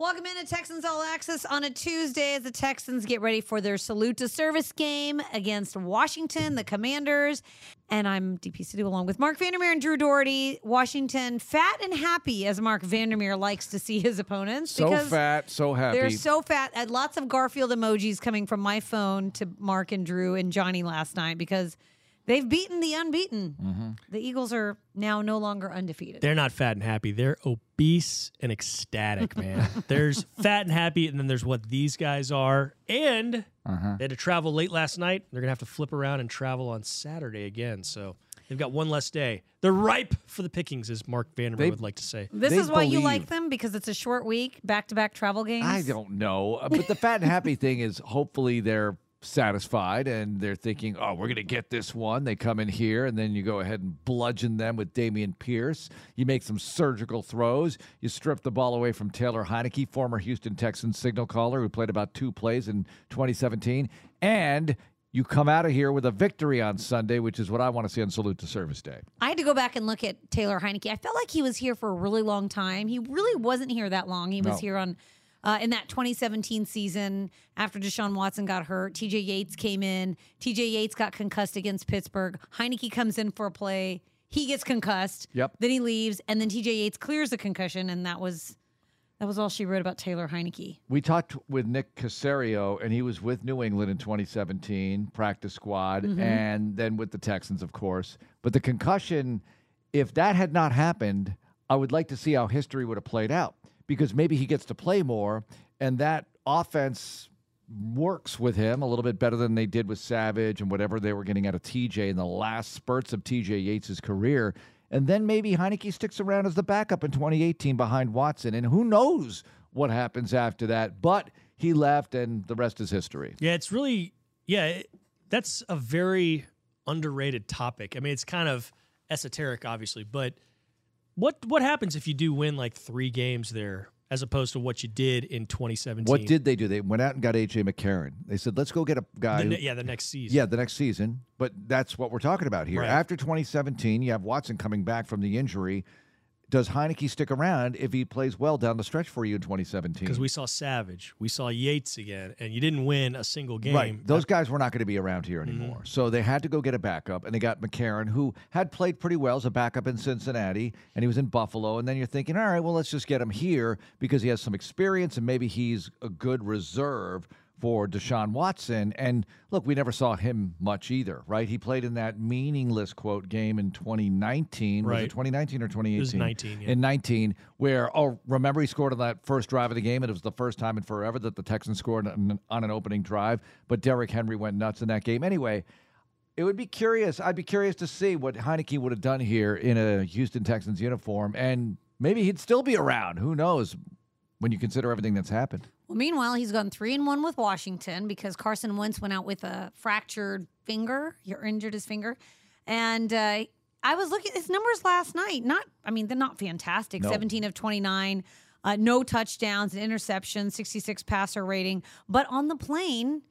Welcome into Texans All Access on a Tuesday as the Texans get ready for their salute to service game against Washington, the Commanders. And I'm Deepi Sidhu along with Marc Vandermeer and Drew Dougherty. Washington fat and happy, as Marc Vandermeer likes to see his opponents. So fat, so happy. They're so fat. I had lots of Garfield emojis coming from my phone to Marc and Drew and Johnny last night because they've beaten the unbeaten. Mm-hmm. The Eagles are now no longer undefeated. They're not fat and happy. They're obese and ecstatic, man. there's fat and happy, and then there's what these guys are. And Uh-huh. they had to travel late last night. They're gonna have to flip around and travel on Saturday again. So they've got one less day. They're ripe for the pickings, as Marc Vandermeer They- would like to say. This They is why you like them because it's a short week, back to back travel games. I don't know. But the fat and happy thing is hopefully they're satisfied and they're thinking, oh, we're going to get this one. They come in here and then you go ahead and bludgeon them with Dameon Pierce. You make some surgical throws. You strip the ball away from Taylor Heinicke, former Houston Texans signal caller who played about two plays in 2017. And you come out of here with a victory on Sunday, which is what I want to see on Salute to Service Day. I had to go back and look at Taylor Heinicke. I felt like he was here for a really long time. He really wasn't here that long. He was No. here on uh, in that 2017 season after Deshaun Watson got hurt. TJ Yates came in. TJ Yates got concussed against Pittsburgh. Heinicke comes in for a play. He gets concussed. Yep. Then he leaves, and then TJ Yates clears the concussion, and that was that was all she wrote about Taylor Heinicke. We talked with Nick Caserio, and he was with New England in 2017, practice squad, and then with the Texans, of course. But the concussion, if that had not happened, I would like to see how history would have played out because maybe he gets to play more, and that offense works with him a little bit better than they did with Savage and whatever they were getting out of TJ in the last spurts of TJ Yates' career. And then maybe Heinicke sticks around as the backup in 2018 behind Watson. And who knows what happens after that. But he left, and the rest is history. Yeah, it's really yeah. It, that's a very underrated topic. I mean, it's kind of esoteric, obviously, but what what happens if you do win like three games there, as opposed to what you did in 2017? What did they do? They went out and got A.J. McCarron. They said, let's go get a guy. the, who- yeah the next season? Yeah, the next season. But that's what we're talking about here. Right. After 2017, you have Watson coming back from the injury. Does Heinicke stick around if he plays well down the stretch for you in 2017? because we saw Savage, we saw Yates again, and you didn't win a single game. Right. Those guys were not going to be around here mm-hmm. anymore. So they had to go get a backup, and they got McCarron, who had played pretty well as a backup in Cincinnati, and he was in Buffalo. And then you're thinking, all right, well, let's just get him here because he has some experience, and maybe he's a good reserve for Deshaun Watson. And look, we never saw him much either, right? He played in that meaningless quote game in 2019. Was it Right. 2019 or 2018? It was 19, yeah. In 19, where, oh, remember he scored on that first drive of the game, and it was the first time in forever that the Texans scored on, on an opening drive. But Derrick Henry went nuts in that game. Anyway, it would be curious. I'd be curious to see what Heinicke would have done here in a Houston Texans uniform, and maybe he'd still be around. Who knows? When you consider everything that's happened. Well, meanwhile, he's gone three and one with Washington because Carson Wentz went out with a fractured finger. He injured his finger, and uh, I was looking at his numbers last night. Not, I mean, they're not fantastic. No. Seventeen of twenty nine, uh, no touchdowns, an interception, sixty six passer rating. But on the plane,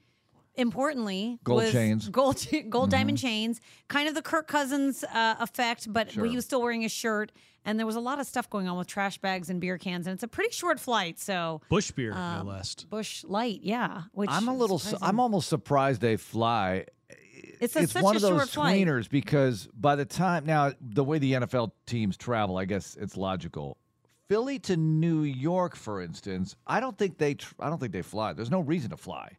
importantly, Gold was chains. Mm-hmm. gold gold diamond chains, kind of the Kirk Cousins uh, effect, but Sure. he was still wearing a shirt. And there was a lot of stuff going on with trash bags and beer cans, and it's a pretty short flight. So Busch beer, Um, no less. Busch Light, yeah. Which I'm a little. su- I'm almost surprised they fly. It's, a, it's such one a of those short flight. because by the time now the way the NFL teams travel, I guess it's logical. Philly to New York, for instance, I don't think they. Tr- I don't think they fly. There's no reason to fly.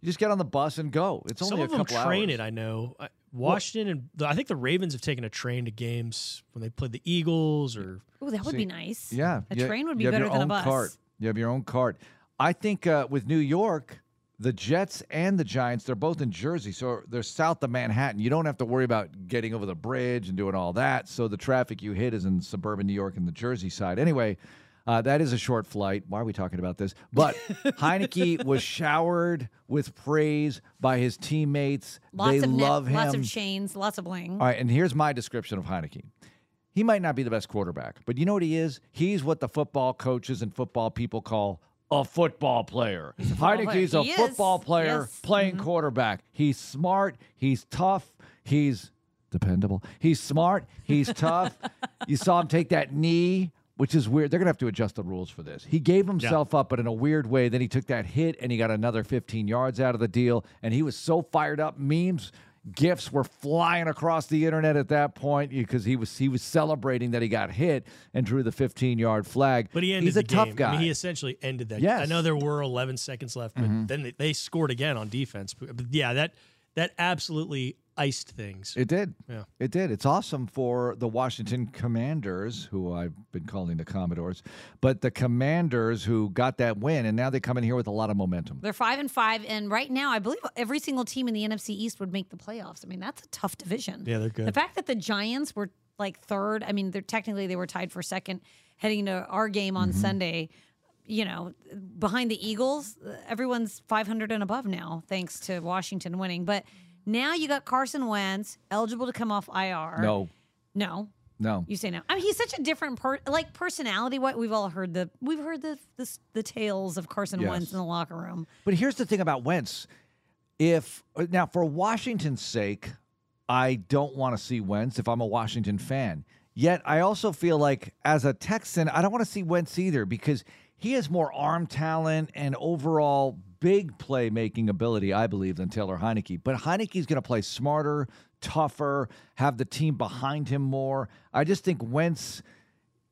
You just get on the bus and go. It's only Some a of them couple train hours. it. I know. I- Washington and the, I think the Ravens have taken a train to games when they played the Eagles or Ooh, that would See, be nice. Yeah, a you- train would be you have better your than a own bus. Cart. You have your own cart. I think uh, with New York, the Jets and the Giants, they're both in Jersey, so they're south of Manhattan. You don't have to worry about getting over the bridge and doing all that. So the traffic you hit is in suburban New York and the Jersey side. Anyway. Uh, that is a short flight. Why are we talking about this? But Heinicke was showered with praise by his teammates. Lots they of net- love him. lots of chains, lots of bling. All right, and here's my description of Heinicke. He might not be the best quarterback, but you know what he is? He's what the football coaches and football people call a football player. Heinicke's a He is. football player Yes. Mm-hmm. playing quarterback. He's smart, he's tough, he's dependable. He's smart, he's tough. You saw him take that knee which is weird. They're gonna have to adjust the rules for this. He gave himself up, but in a weird way. Then he took that hit and he got another 15 yards out of the deal. And he was so fired up. Memes, gifs were flying across the internet at that point because he was he was celebrating that he got hit and drew the 15 yard flag. But he ended He's a the tough game. guy. I mean, he essentially ended that. Yes. I know there were 11 seconds left, but mm-hmm. then they, they scored again on defense. But yeah, that that absolutely iced things. It did. Yeah. It did. It's awesome for the Washington Commanders, who I've been calling the Commodores, but the Commanders who got that win, and now they come in here with a lot of momentum. They're five and five, and right now, I believe every single team in the NFC East would make the playoffs. I mean, that's a tough division. Yeah, they're good. The fact that the Giants were like third, I mean, they're technically they were tied for second heading to our game on Mm-hmm. Sunday. You know, behind the Eagles, everyone's 500 and above now, thanks to Washington winning. But now you got Carson Wentz eligible to come off IR. No, no, no. you say no. I mean, he's such a different per like personality. What we've all heard the we've heard the the, the tales of Carson Yes. Wentz in the locker room. But here's the thing about Wentz. If now for Washington's sake, I don't want to see Wentz if I'm a Washington fan. Yet I also feel like as a Texan, I don't want to see Wentz either because he has more arm talent and overall big playmaking ability, I believe, than Taylor Heinicke. But Heinicke's going to play smarter, tougher, have the team behind him more. I just think Wentz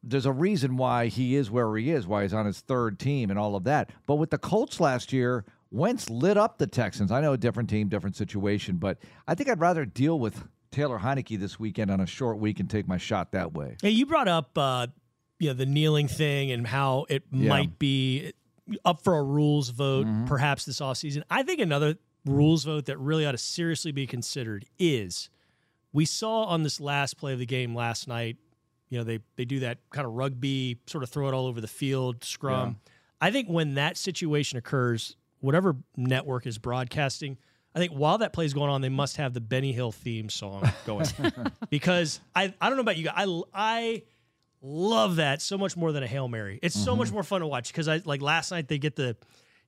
there's a reason why he is where he is, why he's on his third team and all of that. But with the Colts last year, Wentz lit up the Texans. I know a different team, different situation, but I think I'd rather deal with Taylor Heinicke this weekend on a short week and take my shot that way. Hey, you brought up uh, you know the kneeling thing and how it Yeah. might be up for a rules vote mm-hmm. perhaps this offseason. I think another rules vote that really ought to seriously be considered is we saw on this last play of the game last night, you know, they they do that kind of rugby sort of throw it all over the field scrum. I think when that situation occurs, whatever network is broadcasting, I think while that play is going on, they must have the Benny Hill theme song going because I I don't know about you guys, I I love that so much more than a hail mary. It's so Mm-hmm. much more fun to watch because I like last night they get the.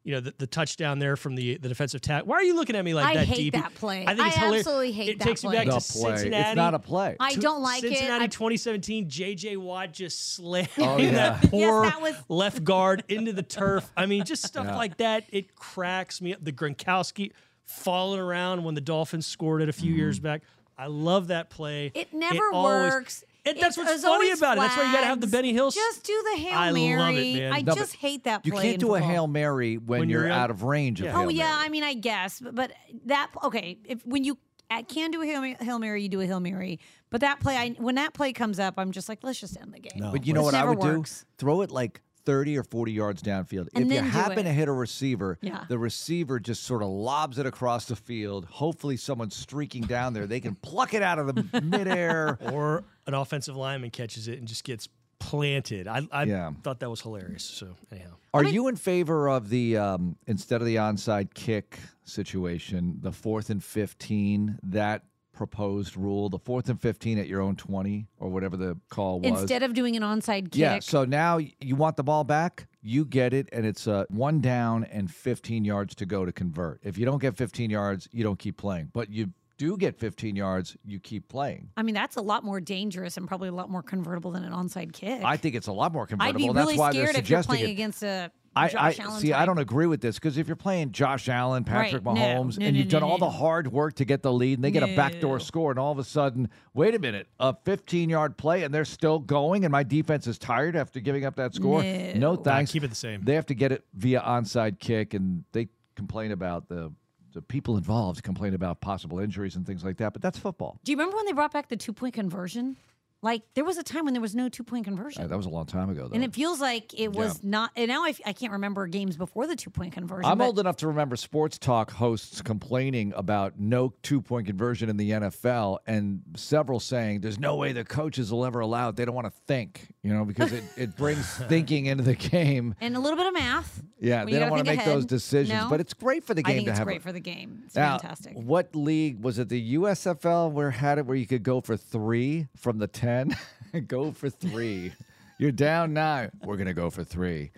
You know the, the touchdown there from the the defensive tack. Why are you looking at me like I that? hate DP? that play. I think it's I hilarious. absolutely hate it that takes play. me back The to play. Cincinnati. It's not a play. I don't like it. Cincinnati 2017, JJ Watt just slammed Oh, yeah. that poor Yes, that was- left guard into the turf. I mean, just stuff like that. It cracks me up. The Gronkowski falling around when the Dolphins scored it a few Mm-hmm. years back. I love that play. It never always- works. It, that's It- what's it's funny always about it. That's why you got to have the. Benny Hill. Just do the hail I mary. love it, man. I No, just hate that play. You can't do a. Hail Mary when, When you're, you're out out- of range of Yeah. Oh, hail Oh yeah, I mean, I guess, but that okay. If when you I can do a hail, hail mary, you do a hail mary. But that play, I, when that play comes up, I'm just like, let's just end the game. No. But you know what I would works. do? Throw it like 30 or 40 yards downfield. And if you then do happen it. to hit a receiver, Yeah. the receiver just sort of lobs it across the field. Hopefully, someone's streaking down there. They can pluck it out of the midair. or an offensive lineman catches it and just gets planted. I, I Yeah. thought that was hilarious. So anyhow, Are you in favor of the um, instead of the onside kick situation, the fourth and 15, that proposed rule, the fourth and 15 at your own 20 or whatever the call was? Instead of doing an onside kick, Yeah. So now you want the ball back, you get it, and it's uh, one down and 15 yards to go to convert. If you don't get 15 yards, you don't keep playing. But you do get 15 yards, you keep playing. I mean, that's a lot more dangerous and probably a lot more convertible than an onside kick. I think it's a lot more I'd convertible. be and that's why they're scared if you're suggesting playing it. against a I, Josh I see. I don't agree with this because if you're playing Josh Allen, Patrick Right. Mahomes, No, and no, you've no, done all no. the hard work to get the lead, and they get a backdoor score, and all of a sudden, wait a minute, a 15 yard play, and they're still going, and my defense is tired after giving up that score. No. No, Nah, thanks. keep it the same. They have to get it via onside kick, and they complain about the the people involved complain about possible injuries and things like that. But that's football. Do you remember when they brought back the two point conversion? Like there was a time when there was no two point conversion. Uh, that was a long time ago, though. and it feels like it was not. And now I, f- I can't remember games before the two point conversion. I'm but old enough to remember sports talk hosts complaining about no two point conversion in the NFL, and several saying there's no way the coaches will ever allow it. They don't want to think, you know, because it, it brings thinking into the game. And a little bit of math. Yeah, they don't want to think make those decisions, No? but it's great for the game I think to it's have. great a- for the game. It's Now, fantastic. What league was it? The USFL where had it where you could go for three from the ten? go for three. You're down nine. We're gonna go for three.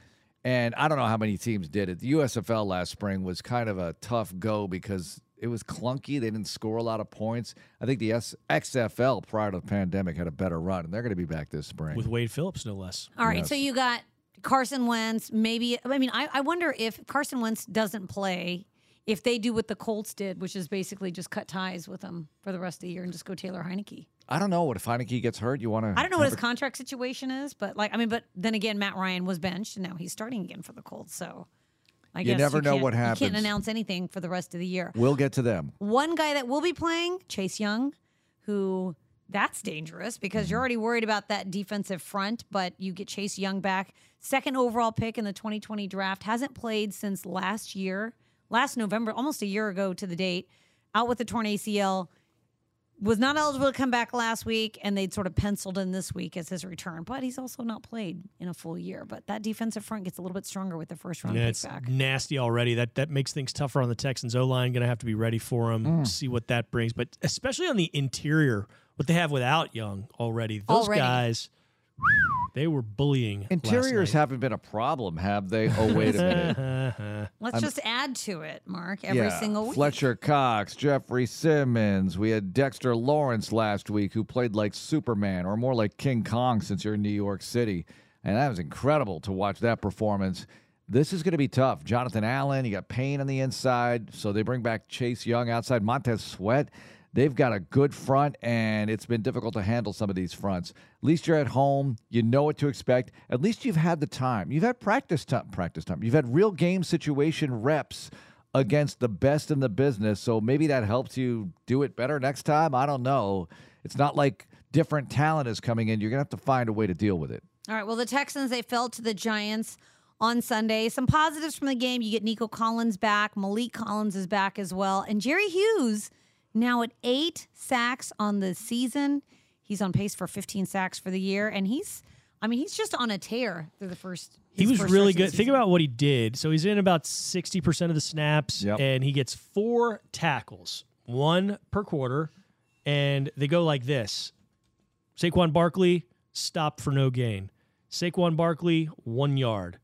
And I don't know how many teams did it. The USFL last spring was kind of a tough go because it was clunky. They didn't score a lot of points. I think the S- XFL prior to the pandemic had a better run, and they're going to be back this spring. with Wade Phillips, no less. All right, so you got Carson Wentz. Maybe I mean I, I wonder if Carson Wentz doesn't play, if they do what the Colts did, which is basically just cut ties with him for the rest of the year and just go Taylor Heinicke. I don't know what if Heinicke gets hurt. You want to? I don't know what his contract situation is, but like I mean, but then again, Matt Ryan was benched and now he's starting again for the Colts. So I You guess never know can't- what You can't announce anything for the rest of the year. We'll get to them. One guy that will be playing, Chase Young, who that's dangerous because you're already worried about that defensive front, but you get Chase Young back, second overall pick in the 2020 draft, hasn't played since last year, last November, almost a year ago to the date, out with the torn ACL. Was not eligible to come back last week, and they'd sort of penciled in this week as his return. But he's also not played in a full year. But that defensive front gets a little bit stronger with the first round Yeah, pick it's back. nasty already. That that makes things tougher on the Texans O line. Going to have to be ready for him. Mm. See what that brings, but especially on the interior, what they have without Young already. Those Already. guys, they were bullying. last Interiors night. haven't been a problem, have they? Oh, wait a minute. Let's just add to it, Marc, every yeah. single week. Fletcher Cox, Jeffrey Simmons. We had Dexter Lawrence last week who played like Superman or more like King Kong since you're in New York City. And that was incredible to watch that performance. This is going to be tough. Jonathan Allen, you got pain on the inside. So they bring back Chase Young outside. Montez Sweat. They've got a good front, and it's been difficult to handle some of these fronts. At least you're at home. You know what to expect. At least you've had the time. You've had practice time. Practice time. You've had real game situation reps against the best in the business. So maybe that helps you do it better next time. I don't know. It's not like different talent is coming in. You're going to have to find a way to deal with it. All right. Well, the Texans they fell to the Giants on Sunday. Some positives from the game: you get Nico Collins back, Maliek Collins is back as well, and Jerry Hughes now at eight sacks on the season. He's on pace for 15 sacks for the year, and he's, I mean, he's just on a tear through the first. He was first really good. Think about what he did. So he's in about 60% of the snaps, Yep. and he gets four tackles, one per quarter, and they go like this Saquon Barkley, stop for no gain. Saquon Barkley, one yard.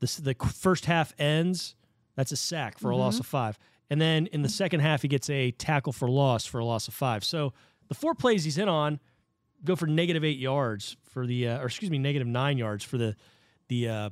The, the first half ends, that's a sack for a loss mm-hmm. of five. And then in the second half, he gets a tackle for loss for a loss of five. So the four plays he's in on go for negative eight yards for the, uh, or excuse me, negative nine yards for the, the, uh,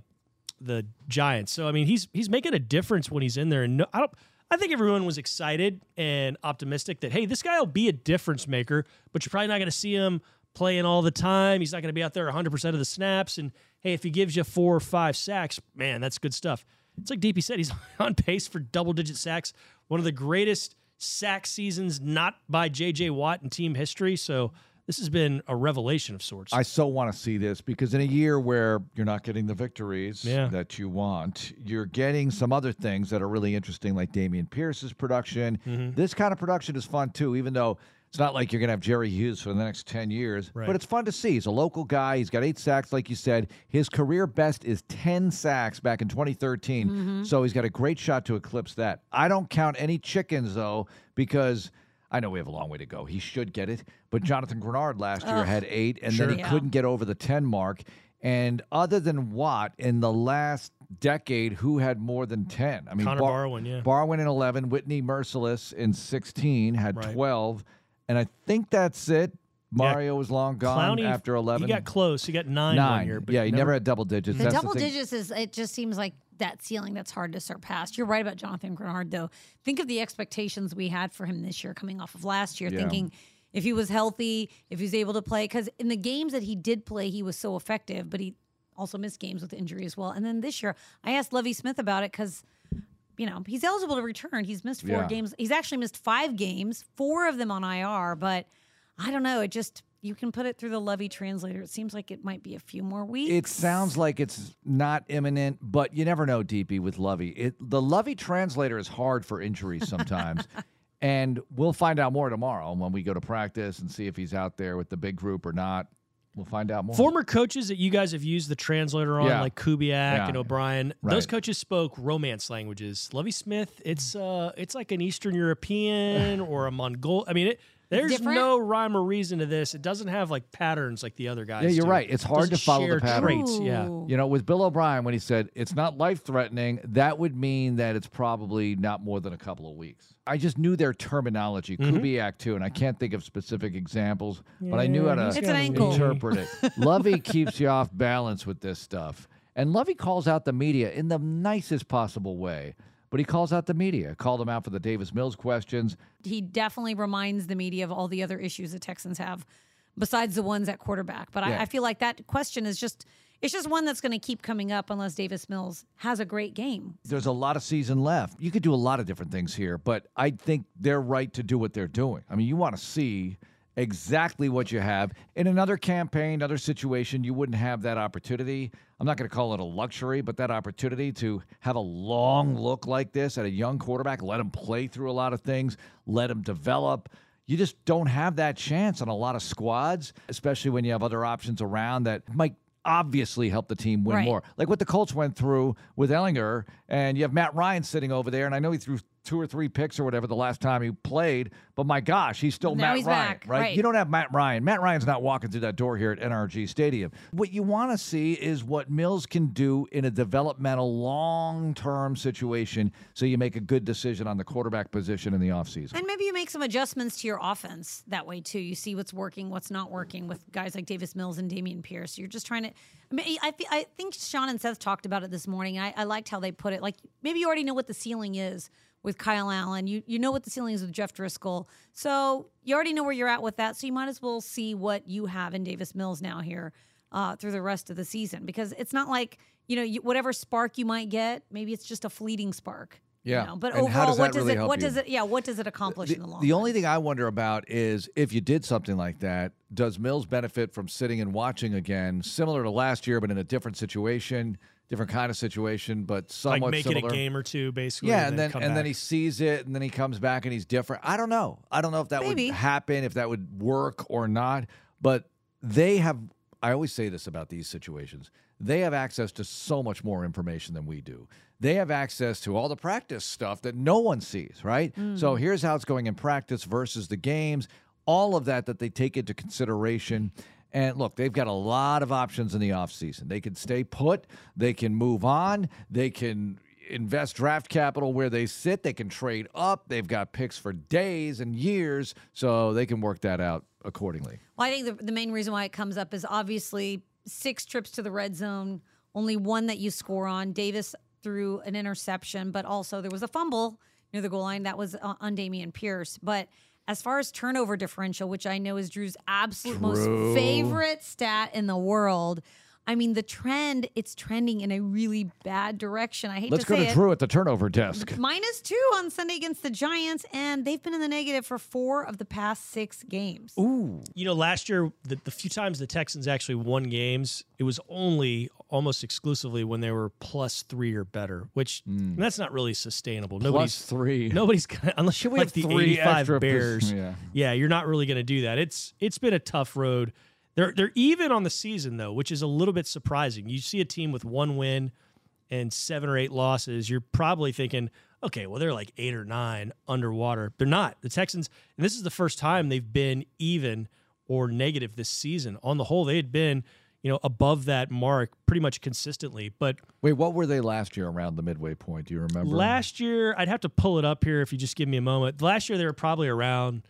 the Giants. So I mean, he's he's making a difference when he's in there. And no, I don't. I think everyone was excited and optimistic that hey, this guy will be a difference maker. But you're probably not going to see him playing all the time. He's not going to be out there 100 percent of the snaps. And hey, if he gives you four or five sacks, man, that's good stuff. It's like DP said, he's on pace for double digit sacks. One of the greatest sack seasons, not by J.J. Watt in team history. So this has been a revelation of sorts. I so want to see this because in a year where you're not getting the victories Yeah. that you want, you're getting some other things that are really interesting, like Dameon Pierce's production. Mm-hmm. This kind of production is fun too, even though it's not like you're going to have Jerry Hughes for the next 10 years. Right. But it's fun to see. He's a local guy. He's got eight sacks, like you said. His career best is 10 sacks back in 2013. Mm-hmm. So he's got a great shot to eclipse that. I don't count any chickens, though, because. I know we have a long way to go. He should get it. But Jonathan Greenard last year had eight, and Sure. then he Yeah. couldn't get over the 10 mark. And other than Watt, in the last decade, who had more than 10? I mean, Connor Barwin, yeah. Barwin in 11, Whitney Mercilus in 16, had Right. 12. And I think that's it. Mario was long gone Clowney, after 11. He got close. He got nine, Nine. one year. But yeah, he never, had double digits. The That's double thing. digits is it just seems like that ceiling that's hard to surpass. You're right about Jonathan Greenard though. Think of the expectations we had for him this year coming off of last year, Yeah. thinking if he was healthy, if he was able to play cuz in the games that he did play, he was so effective, but he also missed games with injury as well. And then this year, I asked Lovie Smith about it cuz you know, he's eligible to return. He's missed four Yeah. games. He's actually missed 5 games, 4 of them on IR, but I don't know, it just you can put it through the Lovie translator. It seems like it might be a few more weeks. It sounds like it's not imminent, but you never know, DP, with Lovie. It, the Lovie translator is hard for injuries sometimes. and we'll find out more tomorrow when we go to practice and see if he's out there with the big group or not. We'll find out more. Former coaches that you guys have used the translator on, Yeah. like Kubiak Yeah. and O'Brien, those coaches spoke Romance languages. Lovie Smith, it's uh, it's like an Eastern European or a Mongol. I mean, it, There's different? no rhyme or reason to this. It doesn't have like patterns like the other guys. Yeah, you're do. right. It's hard Doesn't to follow the share pattern. traits. Yeah. You know, with Bill O'Brien, when he said it's not life threatening, that would mean that it's probably not more than a couple of weeks. I just knew their terminology, mm-hmm. Kubiak too, and I can't think of specific examples, but I knew how to It's an ankle. interpret it. Lovie keeps you off balance with this stuff. And Lovie calls out the media in the nicest possible way. But he calls out the media, called them out for the Davis Mills questions. he definitely reminds the media of all the other issues the Texans have, besides the ones at quarterback. But Yeah. I, I feel like that question is just it's just one that's going to keep coming up unless Davis Mills has a great game. There's a lot of season left. You could do a lot of different things here, but I think they're right to do what they're doing. I mean, you want to see exactly what you have. In another campaign, another situation, you wouldn't have that opportunity. I'm not going to call it a luxury, but that opportunity to have a long look like this at a young quarterback, let him play through a lot of things, let him develop. You just don't have that chance on a lot of squads, especially when you have other options around that might obviously help the team win Right. more. Like what the Colts went through with Ehlinger, and you have Matt Ryan sitting over there, and I know he threw two or three picks or whatever the last time he played, but my gosh, he's still Now Matt he's Ryan, back, right? right. You don't have Matt Ryan. Matt Ryan's not walking through that door here at NRG Stadium. What you want to see is what Mills can do in a developmental long-term situation so you make a good decision on the quarterback position in the offseason. And maybe you make some adjustments to your offense that way too. You see what's working, what's not working with guys like Davis Mills and Dameon Pierce. You're just trying to. I mean, I, fe- I think Sean and Seth talked about it this morning. I, I liked how they put it. Like maybe you already know what the ceiling is with Kyle Allen. You you know what the ceiling is with Jeff Driskel. So you already know where you're at with that. So you might as well see what you have in Davis Mills now here uh, through the rest of the season because it's not like you know you, whatever spark you might get. Maybe it's just a fleeting spark. you Yeah. know? But And overall, does what does really it? What you? does it? Yeah. What does it accomplish The, in the long? the run? only thing I wonder about is if you did something like that, does Mills benefit from sitting and watching again, similar to last year, but in a different situation, different kind of situation, but somewhat Like make it a game or two, basically. Yeah, and then come and then he sees it, and then he comes back and he's different. I don't know. I don't know if that Maybe. would happen, if that would work or not. But they have. I always say this about these situations. They have access to so much more information than we do. They have access to all the practice stuff that no one sees, right? Mm. So here's how it's going in practice versus the games. All of that that they take into consideration. And look, they've got a lot of options in the offseason. They can stay put, they can move on, they can invest draft capital where they sit, they can trade up, they've got picks for days and years, so they can work that out accordingly. Well, I think the, the main reason why it comes up is obviously six trips to the red zone, only one that you score on. Davis threw an interception, but also there was a fumble near the goal line that was uh, on Dameon Pierce. But as far as turnover differential, which I know is Drew's absolute Drew. most favorite stat in the world. I mean, the trend, it's trending in a really bad direction. I hate Let's to go say to it. Drew at the turnover desk. Minus two on Sunday against the Giants, and they've been in the negative for four of the past six games. Ooh. You know, last year, the, the few times the Texans actually won games, it was only almost exclusively when they were plus three or better, which hmm. that's not really sustainable. Plus Nobody's three. Nobody's gonna unless you're we like have the three 85 extra pos- Bears. yeah. yeah, you're not really going to do that. It's it's been a tough road. They're they're even on the season though, which is a little bit surprising. You see a team with one win and seven or eight losses, you're probably thinking, okay, well they're like eight or nine underwater. They're not. The Texans, and this is the first time they've been even or negative this season. On the whole, they had been, you know, above that mark pretty much consistently. But Wait, what were they last year around the midway point? Do you remember? Last year, I'd have to pull it up here if you just give me a moment. Last year, they were probably around.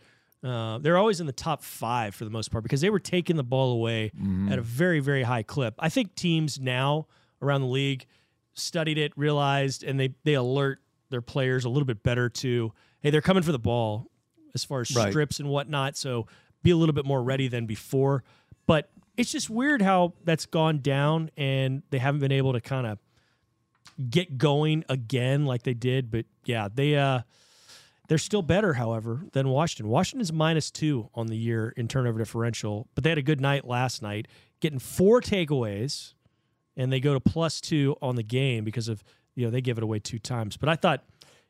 Uh, they're always in the top five for the most part because they were taking the ball away at a very, very high clip. I think teams now around the league studied it, realized, and they they alert their players a little bit better to hey, they're coming for the ball as far as Right. strips and whatnot. So be a little bit more ready than before. But it's just weird how that's gone down and they haven't been able to kind of get going again like they did. But yeah, they uh they're still better, however, than Washington. Washington's minus two on the year in turnover differential, but they had a good night last night, getting four takeaways, and they go to plus two on the game because of you know they give it away two times. But I thought,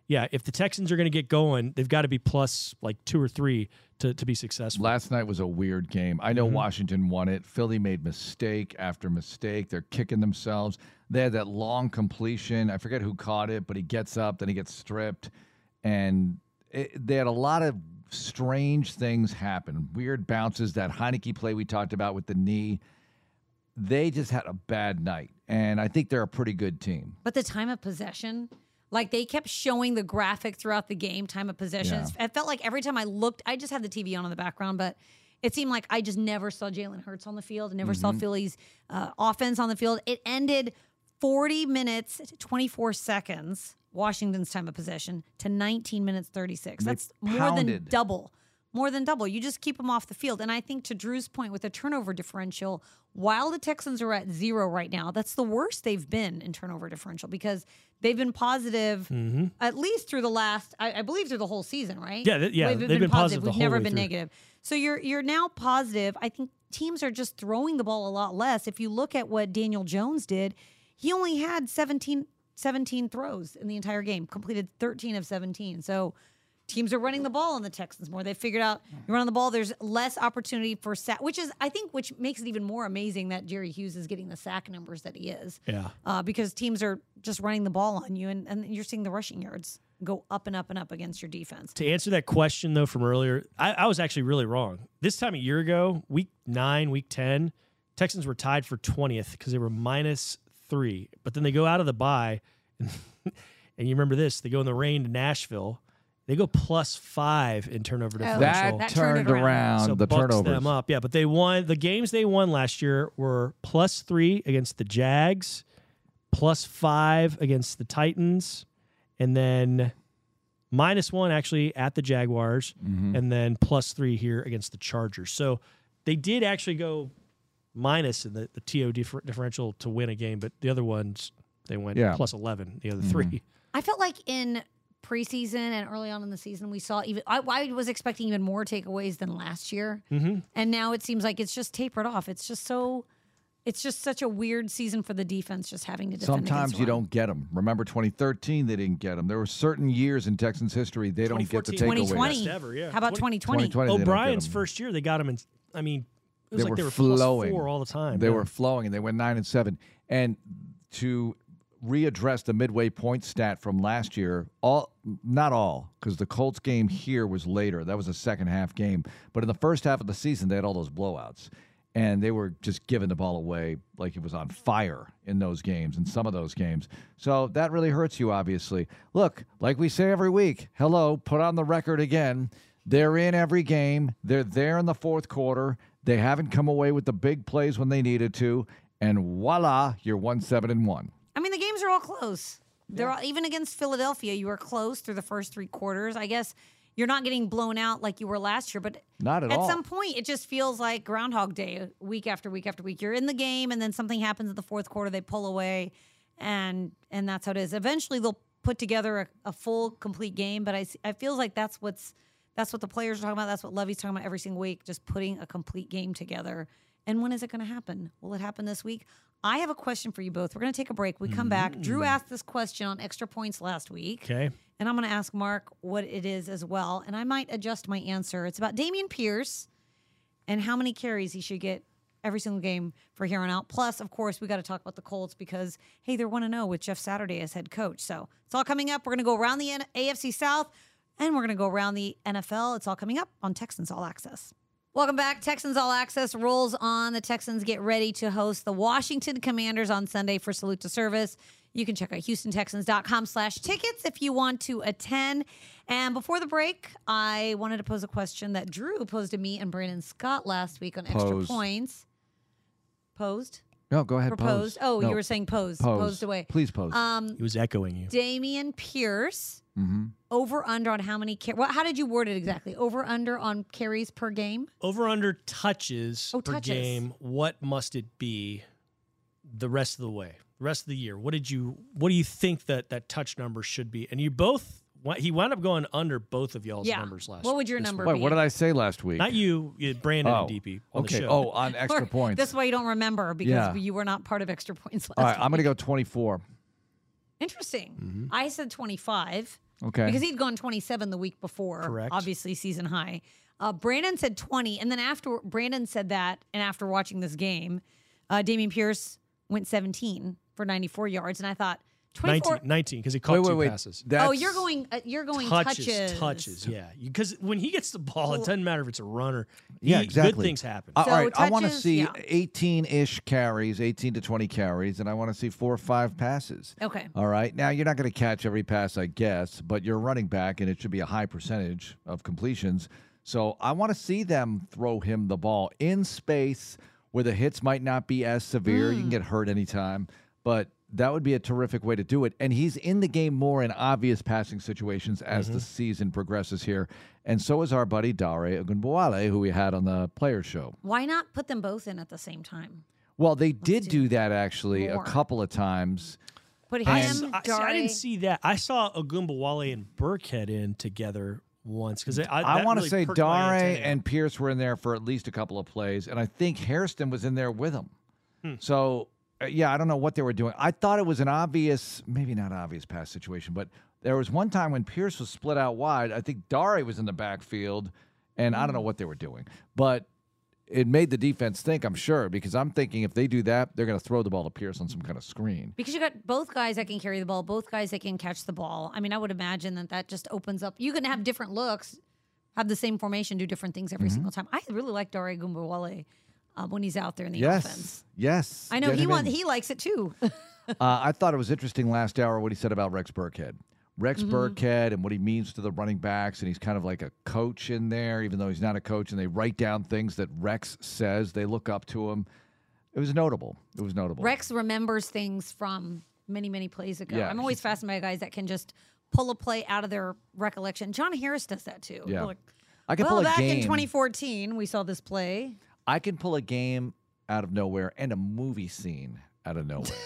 yeah, if the Texans are going to get going, they've got to be plus like two or three to to be successful. Last night was a weird game. I Mm-hmm. know Washington won it. Philly made mistake after mistake. They're kicking themselves. They had that long completion. I forget who caught it, but he gets up, then he gets stripped, and it, they had a lot of strange things happen. Weird bounces. That Heinicke play we talked about with the knee. They just had a bad night, and I think they're a pretty good team. But the time of possession, like they kept showing the graphic throughout the game, time of possession. Yeah. It felt like every time I looked, I just had the TV on in the background, but it seemed like I just never saw Jalen Hurts on the field, never Mm-hmm. saw Philly's uh, offense on the field. It ended 40 minutes, 24 seconds, Washington's time of possession, to 19 minutes, 36. They That's more than pounded. double. More than double. You just keep them off the field. And I think to Drew's point with the turnover differential, while the Texans are at zero right now, that's the worst they've been in turnover differential because they've been positive Mm-hmm. at least through the last, I, I believe through the whole season, right? Yeah, th- yeah, We've they've been positive the We've whole never way been through. negative. So you're you're now positive. I think teams are just throwing the ball a lot less. If you look at what Daniel Jones did, he only had 17, 17 throws in the entire game, completed 13 of 17. So teams are running the ball on the Texans more. They figured out you run on the ball, there's less opportunity for sack, which is I think which makes it even more amazing that Jerry Hughes is getting the sack numbers that he is. Yeah. Uh, because teams are just running the ball on you and, and you're seeing the rushing yards go up and up and up against your defense. To answer that question though from earlier, I, I was actually really wrong. This time a year ago, week nine, week ten, Texans were tied for twentieth because they were minus three. But then they go out of the bye, and, and you remember this: they go in the rain to Nashville. They go plus five in turnover Oh, differential. That, That turned turned around. around, so the turnovers. them up. Yeah, but they won the games they won last year were plus three against the Jags, plus five against the Titans, and then minus one actually at the Jaguars, Mm-hmm. and then plus three here against the Chargers. So they did actually go minus in the, the TO differ, differential to win a game, but the other ones they went Yeah. plus eleven. The Mm-hmm. other three. I felt like in preseason and early on in the season, we saw even. I, I was expecting even more takeaways than last year, Mm-hmm. and now it seems like it's just tapered off. It's just so. It's just such a weird season for the defense, just having to defend. Sometimes you run. don't get them. Remember 2013, they didn't get them. There were certain years in Texans history they don't get the 2014. takeaways. 2020. Ever, yeah. How about 2020? 2020, they don't get O'Brien's 'em. first year, they got him in. I mean, it was They like were they were flowing. four all the time. They yeah. were flowing, and they went nine and seven. And to readdress the midway point stat from last year, all not all, because the Colts game here was later. That was a second half game. But in the first half of the season, they had all those blowouts. And they were just giving the ball away like it was on fire in those games, in some of those games. So that really hurts you, obviously. Look, like we say every week, hello, put on the record again. They're in every game. They're there in the fourth quarter. They haven't come away with the big plays when they needed to. And voila, you're one seven and one. I mean, the games are all close. They're all, even against Philadelphia. You were close through the first three quarters. I guess you're not getting blown out like you were last year, but Not at at all. some point it just feels like Groundhog Day, week after week after week. You're in the game, and then something happens in the fourth quarter. They pull away, and and that's how it is. Eventually, they'll put together a, a full, complete game. But I s- I feels like that's what's that's what the players are talking about. That's what Levy's talking about every single week. Just putting a complete game together. And when is it going to happen? Will it happen this week? I have a question for you both. We're going to take a break. We come mm-hmm. back. Drew mm-hmm. asked this question on extra points last week. okay. And I'm going to ask Marc what it is as well. And I might adjust my answer. It's about Dameon Pierce and how many carries he should get every single game for here on out. Plus, of course, we got to talk about the Colts because, hey, they're 1 0 with Jeff Saturday as head coach. So it's all coming up. We're going to go around the AFC South and we're going to go around the NFL. It's all coming up on Texans All Access. Welcome back. Texans All Access rolls on. The Texans get ready to host the Washington Commanders on Sunday for Salute to Service. You can check out HoustonTexans.com slash tickets if you want to attend. And before the break, I wanted to pose a question that Drew posed to me and Brandon Scott last week on Extra Pose. Points. Posed? No, go ahead. Proposed? Pose. Oh, No, you were saying pose. pose. Posed away. Please pose. Um, He was echoing you. Dameon Pierce, mm-hmm. over under on how many car- what, How did you word it exactly? Over under on carries per game? Over under touches Oh, per touches. game. What must it be the rest of the way? The rest of the year. What did you what do you think that that touch number should be? And you both he wound up going under both of y'all's Yeah. numbers last What would your number week. Wait, be? what did I say last week? Not you, you- Brandon oh, and DP on okay. the show. Oh, on extra Or- points. This way you don't remember because Yeah. you were not part of extra points last All right, week. I'm going to go 24. Interesting. I said 25 Okay. because he'd gone 27 the week before. Correct. Obviously, season high. Uh, Brandon said 20. And then after Brandon said that, and after watching this game, uh, Dameon Pierce went 17 for 94 yards. And I thought, 24 19, 19 because he caught Wait, two wait, wait. passes. That's, oh, you're going. Uh, you're going touches, touches. touches, yeah. Because when he gets the ball, it doesn't matter if it's a runner. Yeah, He- exactly. Good things happen. Uh, So all right, I want to touches, see yeah. 18-ish carries, 18 to 20 carries, and I want to see four or five passes. Okay. All right. Now you're not going to catch every pass, I guess, but you're running back, and it should be a high percentage of completions. So I want to see them throw him the ball in space where the hits might not be as severe. You can get hurt anytime, but that would be a terrific way to do it. And he's in the game more in obvious passing situations as the season progresses here. And so is our buddy Dare Ogunbowale, who we had on the player Show. Why not put them both in at the same time? Well, they did do that actually more. a couple of times. Put I, him, s- I- see, I didn't see that. I saw Ogunbowale and Burkhead in together once because I, I want to really say perked Dare and Pierce were in there for at least a couple of plays, and I think Hairston was in there with them. So, uh, yeah, I don't know what they were doing. I thought it was an obvious, maybe not obvious pass situation, but there was one time when Pierce was split out wide. I think Dare was in the backfield, and I don't know what they were doing, but it made the defense think. I'm sure because I'm thinking if they do that, they're going to throw the ball to Pierce on some kind of screen. because you got both guys that can carry the ball, both guys that can catch the ball. I mean, I would imagine that that just opens up. You can have different looks, have the same formation, do different things every Mm-hmm. single time. I really like Dare Ogunbowale uh, when he's out there in the Yes, offense. yes. I know Get he wants he likes it too. Uh, I thought it was interesting last hour what he said about Rex Burkhead. Rex Mm-hmm. Burkhead and what he means to the running backs, and he's kind of like a coach in there, even though he's not a coach. And they write down things that Rex says. They look up to him. It was notable. It was notable. Rex remembers things from many, many plays ago. Yeah, I'm always fascinated by guys that can just pull a play out of their recollection. John Harris does that too. Yeah. Like, I can well, pull a back in 2014, we saw this play. I can pull a game out of nowhere and a movie scene out of nowhere.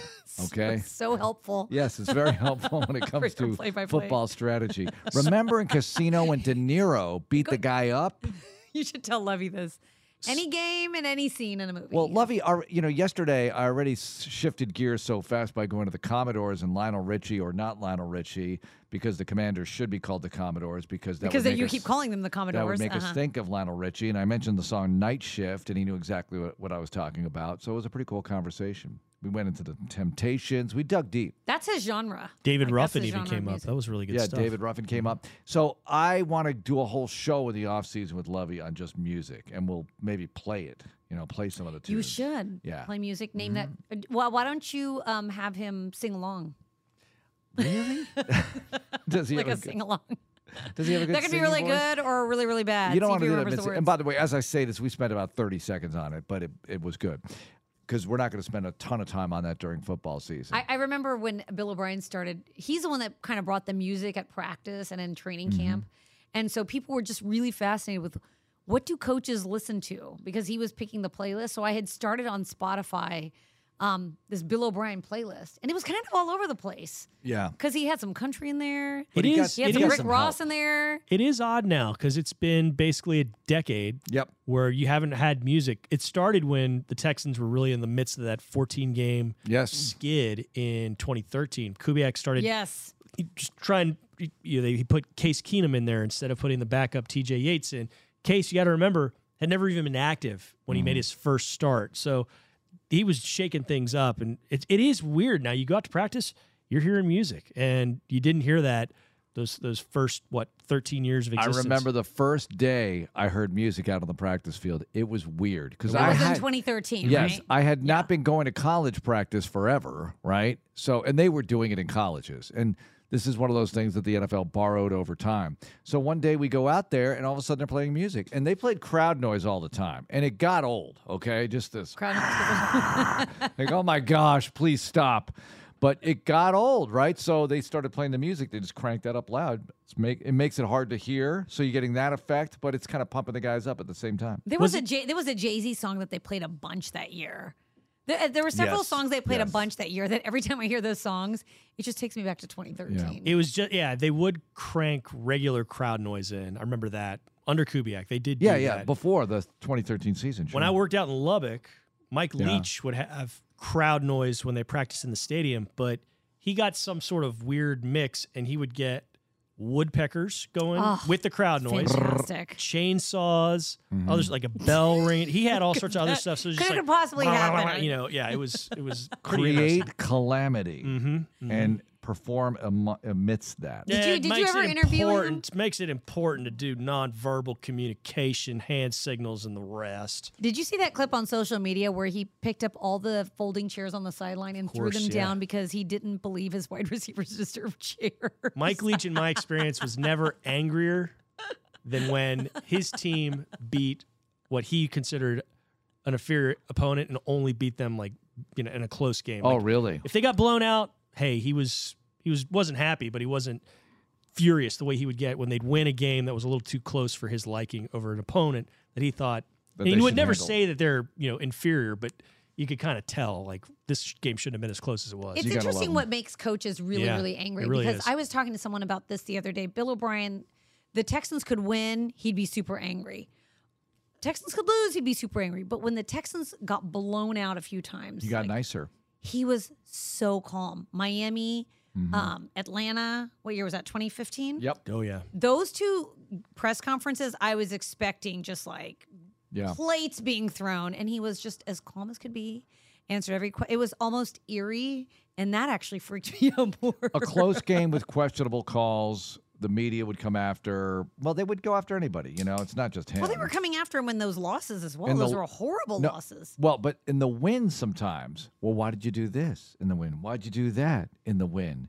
Okay. So helpful. Yes, it's very helpful when it comes to football strategy. Remember in Casino when De Niro beat the guy up? You should tell Levy this. Any game and any scene in a movie. Well, Lovie, our- you know, yesterday I already shifted gears so fast by going to the Commodores and Lionel Richie or not Lionel Richie because the Commanders should be called the Commodores because that because would you us, keep calling them the Commodores. that Commodores. would make uh-huh. us think of Lionel Richie. And I mentioned the song Night Shift, and he knew exactly what, what I was talking about. So it was a pretty cool conversation. We went into the Temptations. We dug deep. That's his genre. David Like, Ruffin even came up. That was really good yeah, stuff. David Ruffin came up. So I want to do a whole show in the off season with Lovie on just music, and we'll maybe play it. You know, play some of the tunes. You should Yeah. Mm-hmm. play music. Name that. uh, Well, why don't you um, have him sing along, Really? does he like a have a, sing along? Does he have a good That could be really voice? good or really, really bad. You don't See want to do that. And by the way, as I say this, we spent about 30 seconds on it, but it, it was good because we're not going to spend a ton of time on that during football season. I, I remember when Bill O'Brien started, he's the one that kind of brought the music at practice and in training Mm-hmm. camp. And so people were just really fascinated with what do coaches listen to? Because he was picking the playlist. So I had started on Spotify um, this Bill O'Brien playlist, and it was kind of all over the place yeah. because he had some country in there. It he got- He had It some is. Rick some Ross help. in there. It is odd now because it's been basically a decade Yep. where you haven't had music. It started when the Texans were really in the midst of that 14 game Yes. skid in 2013. Kubiak started Yes. he just try and you know, he put Case Keenum in there instead of putting the backup TJ Yates in. Case, you got to remember, had never even been active when he Mm-hmm. made his first start. So he was shaking things up. And it, it is weird. Now you go out to practice, you're hearing music, and you didn't hear that those those first, what, 13 years of existence. I remember the first day I heard music out on the practice field. It was weird because I was in had 2013, yes, right? I had not been going to college practice forever, right? So, and they were doing it in colleges, and this is one of those things that the NFL borrowed over time. So one day we go out there, and all of a sudden they're playing music, and they played crowd noise all the time, and it got old. Okay, just this Crowd- noise. like, oh my gosh, please stop. But it got old, right? So they started playing the music. They just cranked that up loud. It's make it makes it hard to hear. So you're getting that effect, but it's kind of pumping the guys up at the same time. There was, a J- there was a Jay Z song that they played a bunch that year. There, uh, there were several Yes, songs they played a bunch that year. That every time I hear those songs, it just takes me back to 2013. It was just, yeah, they would crank regular crowd noise in. I remember that. Under Kubiak, they did do Yeah, yeah. that. Before the 2013 season. When I sure. worked out in Lubbock, Mike Yeah. Leach would have crowd noise when they practiced in the stadium, but he got some sort of weird mix and he would get woodpeckers going Oh, with the crowd noise, Fantastic. chainsaws, Mm-hmm. others like a bell ring. He had all sorts of other stuff. So it just Could like, have possibly happened. you know, yeah, it was it was create interesting. calamity Mhm, mhm. and perform am- amidst that. Did Yeah, you- it did you ever it interview him? important, Makes it important to do nonverbal communication, hand signals, and the rest. Did you see that clip on social media where he picked up all the folding chairs on the sideline and threw course, them yeah. down because he didn't believe his wide receivers deserved chairs? Mike Leach, in my experience, was never angrier than when his team beat what he considered an inferior opponent and only beat them like you know in a close game. Oh, Like, really? if they got blown out, hey, he was he was wasn't happy, but he wasn't furious the way he would get when they'd win a game that was a little too close for his liking over an opponent that he thought. That and he would never handle. say that they're you know inferior, but you could kind of tell like this game shouldn't have been as close as it was. It's You interesting what makes coaches really, Yeah, really angry really because is. I was talking to someone about this the other day. Bill O'Brien, the Texans could win, he'd be super angry. Texans could lose, he'd be super angry. But when the Texans got blown out a few times, he got like, nicer. He was so calm. Miami, Mm-hmm. um, Atlanta, what year was that? 2015? Yep. oh yeah, Those two press conferences, I was expecting just like Yeah. plates being thrown, and he was just as calm as could be. Answered every question. It was almost eerie, and that actually freaked me out more. A close game with questionable calls. The media would come after. Well, they would go after anybody. You know, it's not just him. Well, they were coming after him in those losses as well. In the- those were horrible No, losses. Well, but in the win sometimes, well, why did you do this in the win? Why'd you do that in the win?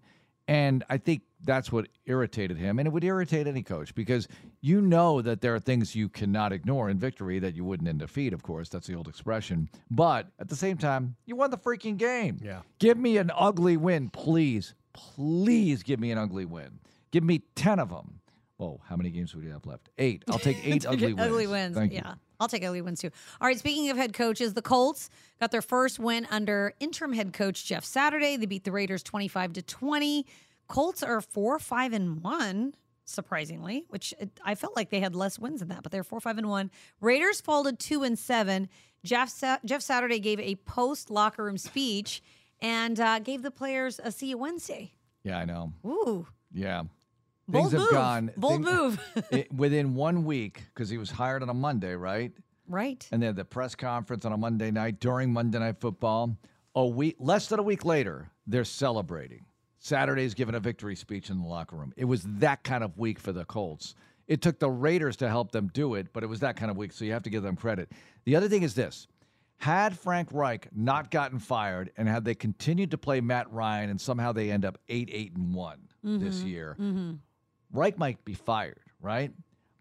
And I think that's what irritated him. And it would irritate any coach because you know that there are things you cannot ignore in victory that you wouldn't in defeat, of course. That's the old expression. But at the same time, you won the freaking game. Yeah. Give me an ugly win, please. Please give me an ugly win. Give me 10 of them. Oh, how many games would you have left? Eight. I'll take eight ugly wins. Ugly wins. Thank you. yeah. I'll take ugly wins too. All right. Speaking of head coaches, the Colts got their first win under interim head coach Jeff Saturday. They beat the Raiders 25 to 20. Colts are four, five, and one, surprisingly, which it, I felt like they had less wins than that, but they're four, five, and one. Raiders folded two and seven. Jeff, Sa- Jeff Saturday gave a post locker room speech and uh, gave the players a see you Wednesday. Yeah, I know. Ooh, Yeah. Bold Things have move. gone bold thing- move. it, within one week because he was hired on a Monday, right? right. And they had the press conference on a Monday night during Monday Night Football. A week, less than a week later, they're celebrating. Saturday's given a victory speech in the locker room. It was that kind of week for the Colts. It took the Raiders to help them do it, but it was that kind of week, so you have to give them credit. The other thing is this had Frank Reich not gotten fired and had they continued to play Matt Ryan and somehow they end up 8 8 and one this mm-hmm. year, mm-hmm. Reich might be fired, right?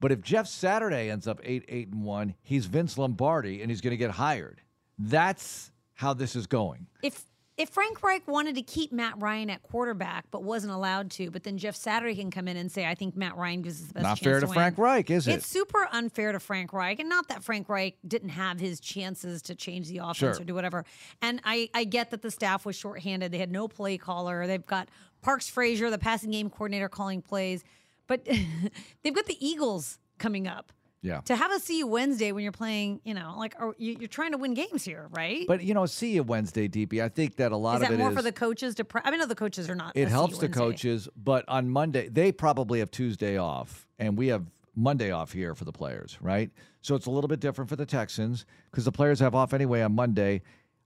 But if Jeff Saturday ends up 8 8 and 1, he's Vince Lombardi and he's going to get hired. That's how this is going. if if Frank Reich wanted to keep Matt Ryan at quarterback but wasn't allowed to, but then Jeff Saturday can come in and say, "I think Matt Ryan gives us the best." Chance. Not fair to win." Frank Reich, is it? It's super unfair to Frank Reich, and not that Frank Reich didn't have his chances to change the offense Sure. or do whatever. And I, I get that the staff was shorthanded; they had no play caller. They've got Parks Frazier, the passing game coordinator, calling plays, but they've got the Eagles coming up. Yeah. To have a see you Wednesday when you're playing, you know, like are, you, you're trying to win games here, right? But, you know, see you Wednesday, DP. I think that a lot is of that it more is. for the coaches to? Pre- I mean, no, the coaches are not. it helps the Wednesday. coaches, but on Monday, they probably have Tuesday off, and we have Monday off here for the players, right? So it's a little bit different for the Texans because the players have off anyway on Monday.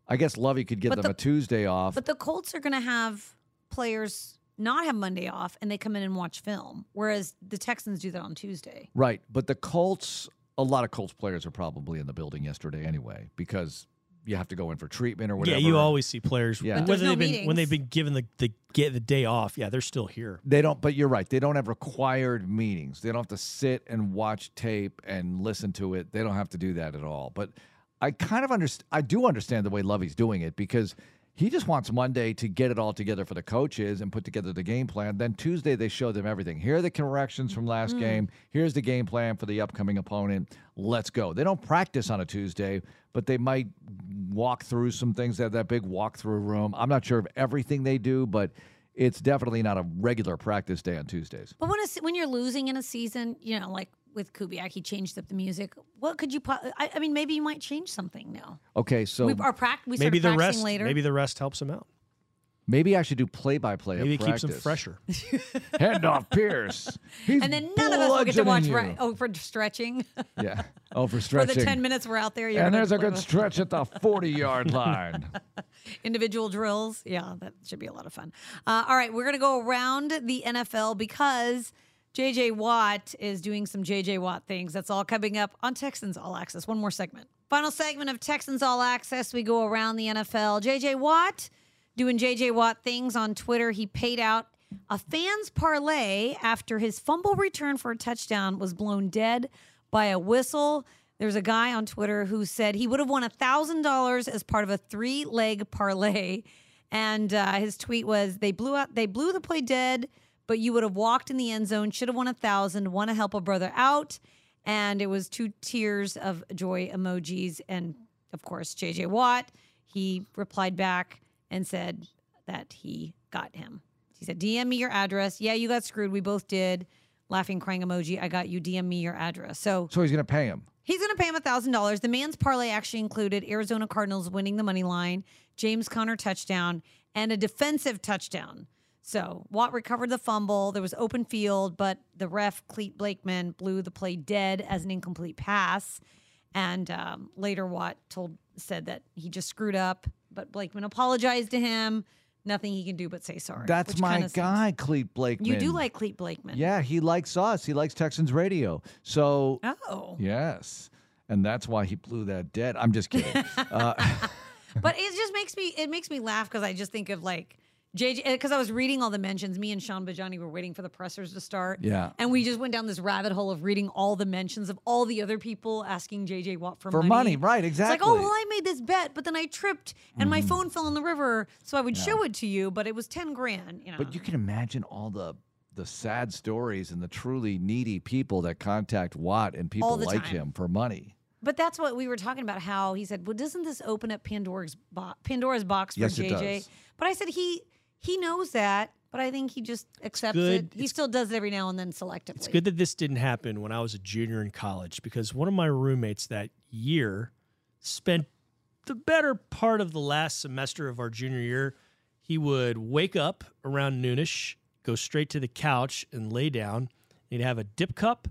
I guess Lovie could give But them the- a Tuesday off. But the Colts are going to have players not have Monday off, and they come in and watch film, whereas the Texans do that on Tuesday. Right. But the Colts, a lot of Colts players are probably in the building yesterday anyway because you have to go in for treatment or whatever. yeah. You always see players Yeah. But whether no they've been when they've been given the, the get the day off. Yeah, they're still here. They don't, but you're right. They don't have required meetings. They don't have to sit and watch tape and listen to it. They don't have to do that at all. But I kind of understand. I do understand the way Lovie's doing it because he just wants Monday to get it all together for the coaches and put together the game plan. Then Tuesday they show them everything. Here are the corrections from last mm. game. Here's the game plan for the upcoming opponent. Let's go. They don't practice on a Tuesday, but they might walk through some things. They have that big walkthrough room. I'm not sure of everything they do, but it's definitely not a regular practice day on Tuesdays. But when a, when you're losing in a season, you know, like with Kubiak, he changed up the music. What could you? po- I, I mean, maybe you might change something now. Okay, so we are prac- We Maybe the rest later. maybe the rest helps him out. Maybe I should do play by play. Maybe it keeps them practice. fresher. Hand off Pierce. He's And then none of us will get to watch. bludgeoning Right, oh, for stretching. Yeah. Oh, for stretching. for the 10 minutes we're out there. you're and there's a good with stretch at the 40 yard line. individual drills. Yeah, that should be a lot of fun. Uh, all right, we're going to go around the NFL because JJ Watt is doing some JJ Watt things. That's all coming up on Texans All Access. One more segment. Final segment of Texans All Access. We go around the NFL. JJ Watt doing JJ Watt things on Twitter. He paid out a fan's parlay after his fumble return for a touchdown was blown dead by a whistle. There's a guy on Twitter who said he would have won $1,000 as part of a three leg parlay. And uh, his tweet was they blew out, they blew the play dead, but you would have walked in the end zone, should have won a thousand, want to help a brother out. And it was two tears of joy emojis. And of course, JJ Watt, he replied back and said that he got him. He said, DM me your address. Yeah, you got screwed. We both did. Laughing, crying emoji. I got you. DM me your address. So So he's going to pay him. He's going to pay him $1,000. The man's parlay actually included Arizona Cardinals winning the money line, James Conner touchdown, and a defensive touchdown. So Watt recovered the fumble. There was open field, but the ref, Clete Blakeman, blew the play dead as an incomplete pass. And um, later, Watt told said that he just screwed up, but Blakeman apologized to him. Nothing he can do but say sorry. That's my guy, Clete Blakeman. You do like Clete Blakeman. Yeah, he likes us. He likes Texans radio. So, Oh. yes. And that's why he blew that dead. I'm just kidding. uh, but it just makes me it makes me laugh because I just think of like JJ because I was reading all the mentions. Me and Sean Bajani were waiting for the pressers to start. Yeah. and we just went down this rabbit hole of reading all the mentions of all the other people asking JJ Watt for, money. For money, right, It's like. Mm-hmm. oh well, I made this bet, but then I tripped and my phone fell in the river, so I would show it to you, but it was ten grand. You know, but you can imagine all the the sad stories and the truly needy people that contact Watt and people like time. him for money. But that's what we were talking about. How he said, "Well, doesn't this open up Pandora's bo- Pandora's box for Yes, it JJ?" does. But I said he he knows that, but I think he just accepts it. good. He still does it every now and then selectively. It's good that this didn't happen when I was a junior in college because one of my roommates that year spent the better part of the last semester of our junior year. He would wake up around noonish, go straight to the couch and lay down. He'd have a dip cup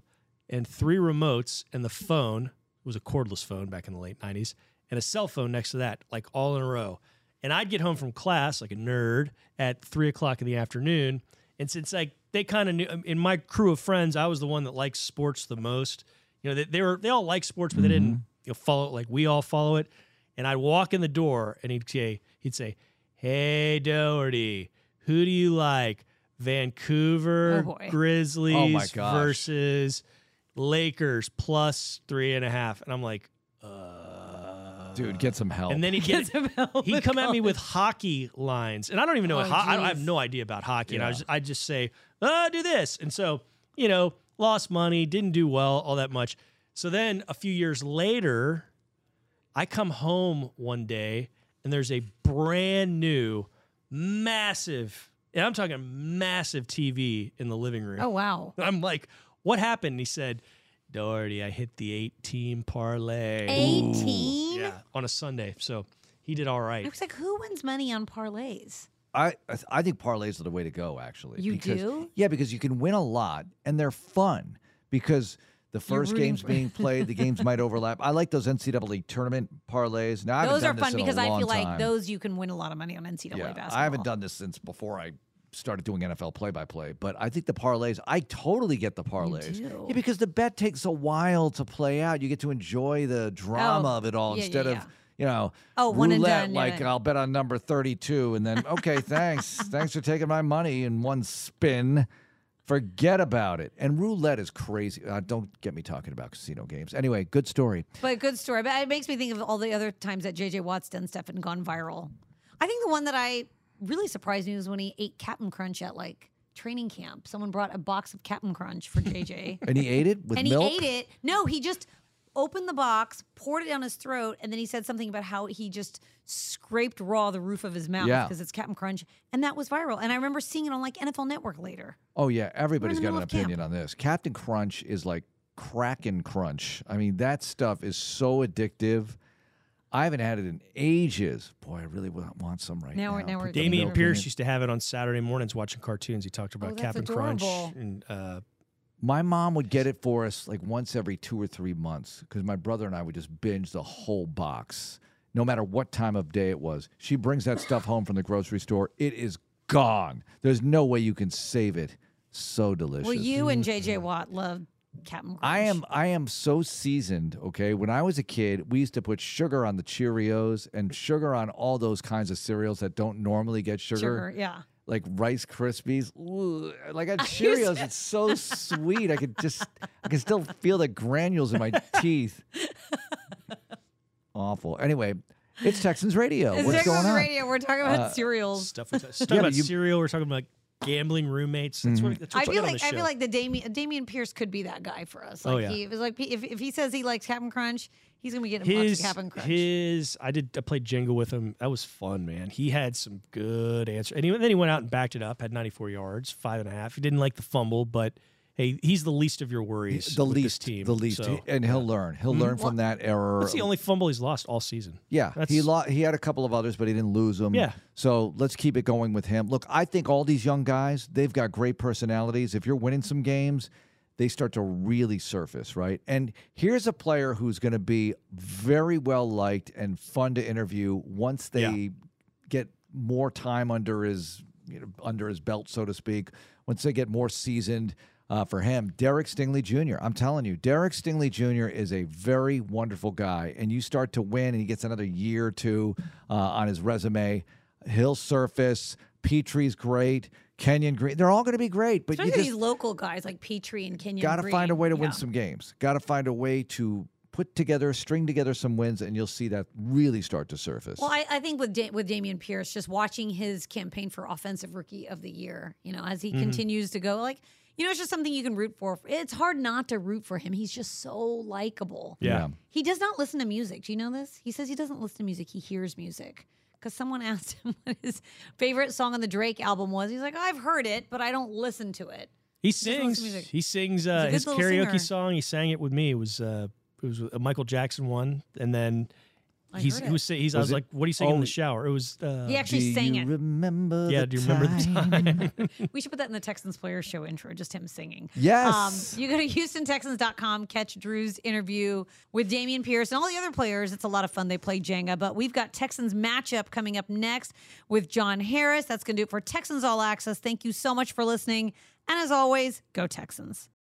and three remotes and the phone. It was a cordless phone back in the late 90s and a cell phone next to that, like all in a row. And I'd get home from class like a nerd at three o'clock in the afternoon. And since like they kind of knew um, in my crew of friends, I was the one that likes sports the most. You know, they, they were they all like sports, but they didn't mm-hmm. you know, follow it like we all follow it. And I'd walk in the door and he'd say he'd say, "Hey Dougherty, who do you like? Vancouver Oh. Grizzlies oh gosh. versus Lakers plus three and a half." And I'm like, Dude, get some help. and then he'd get he'd come at me with hockey lines, and I don't even know. Oh, what ho- I, don't- I have no idea about hockey, and I was I just say, "Uh, do this," and so you know, lost money, didn't do well all that much. So then a few years later, I come home one day, and there's a brand new, massive, and I'm talking massive TV in the living room. oh wow, I'm like, "What happened?" And he said. Dougherty, I hit the 18 parlay. eighteen. Yeah, on a Sunday. So he did all right. I was like, who wins money on parlays? I I th- I think parlays are the way to go. Actually, You because, do? Yeah, because you can win a lot and they're fun because the first rooting game's for- being played, the games might overlap. I like those NCAA tournament parlays. Now I haven't Those are done this fun in a because I long feel like time. those you can win a lot of money on NCAA Yeah, basketball. I haven't done this since before I started doing NFL play by play, but I think the parlays, I totally get the parlays. Yeah, because the bet takes a while to play out. You get to enjoy the drama Oh, of it all yeah, instead yeah. of, you know, Oh, one and roulette, done, like yeah. I'll bet on number 32 and then, okay, thanks. thanks for taking my money in one spin. Forget about it. And roulette is crazy. Uh, don't get me talking about casino games. Anyway, good story. But good story. But it makes me think of all the other times that JJ Watt's done stuff and gone viral. I think the one that I really surprised me was when he ate Captain Crunch at like training camp. Someone brought a box of Captain Crunch for JJ. And he ate it with and milk? he ate it. No, he just opened the box, poured it down his throat, and then he said something about how he just scraped raw the roof of his mouth Yeah. because it's Captain Crunch, and that was viral. And I remember seeing it on like NFL Network later. Oh yeah, everybody's got an of camp. opinion on this. Captain Crunch is like Kraken Crunch. I mean, that stuff is so addictive. I haven't had it in ages. Boy, I really wa- want some right Now now. we're- now we're- the Dameon milk in Pierce used to have it on Saturday mornings watching cartoons. He talked about Oh, that's Captain Crunch and uh, My mom would get it for us like once every two or three months because my brother and I would just binge the whole box, no matter what time of day it was. She brings that stuff home from the grocery store. It is gone. There's no way you can save it. So delicious. Well, you and JJ Watt love Captain Crunch. I am I am so seasoned, okay? When I was a kid, we used to put sugar on the Cheerios and sugar on all those kinds of cereals that don't normally get sugar. Yeah. like Rice Krispies. Ooh, like on Cheerios, to- it's so sweet. I could just, I can still feel the granules in my teeth. Awful. Anyway, it's Texans Radio. It's What's Texas going on? Radio. We're talking about Uh, cereals. stuff. We stuff Yeah, about you- cereal. We're talking about gambling roommates. That's mm-hmm. what, that's what I feel like I feel like the Dameon Dameon Pierce could be that guy for us. Oh, like Oh, yeah. he was like if if he says he likes Captain Crunch, he's gonna be getting lots his of Captain Crunch. his I did I played Jenga with him. That was fun, man. He had some good answers, and he, then he went out and backed it up. Had 94 yards, five and a half. He didn't like the fumble, but hey, he's the least of your worries. The least, team. the least, So, and he'll learn. He'll mm-hmm. learn from that error. that's the only fumble he's lost all season. Yeah, he lo- he had a couple of others, but he didn't lose them. Yeah. So let's keep it going with him. Look, I think all these young guys, they've got great personalities. If you're winning some games, they start to really surface, right? And here's a player who's going to be very well liked and fun to interview once they Yeah. get more time under his you know, under his belt, so to speak. Once they get more seasoned. Uh, for him, Derek Stingley Jr. I'm telling you, Derek Stingley Jr. is a very wonderful guy, and you start to win, and he gets another year or two uh, on his resume. He'll surface. Pitre's great. Kenyon Green, they're all going to be great, but Especially you these local guys like Pitre and Kenyon. got to find a way to Yeah. win some games. Got to find a way to put together, string together some wins, and you'll see that really start to surface. Well, I, I think with da- with Dameon Pierce, just watching his campaign for offensive rookie of the year, you know, as he Mm-hmm. continues to go, like you know, it's just something you can root for. It's hard not to root for him. He's just so likable. Yeah. He does not listen to music. Do you know this? He says he doesn't listen to music. He hears music. Because someone asked him what his favorite song on the Drake album was. He's like, I've heard it, but I don't listen to it. He sings. He sings uh, his karaoke singer. song. He sang it with me. It was uh, it was a Michael Jackson one, and then I he's heard he was say- he's. I Was was it- like, "What are you singing in oh, the shower?" It was. Uh, He actually do sang you it. remember? yeah. the Do you remember the time? We should put that in the Texans Players Show intro, just him singing. Yes. Um, you go to HoustonTexans.com, catch Drew's interview with Dameon Pierce and all the other players. It's a lot of fun. They play Jenga, but we've got Texans matchup coming up next with John Harris. That's going to do it for Texans All Access. Thank you so much for listening. And as always, go Texans.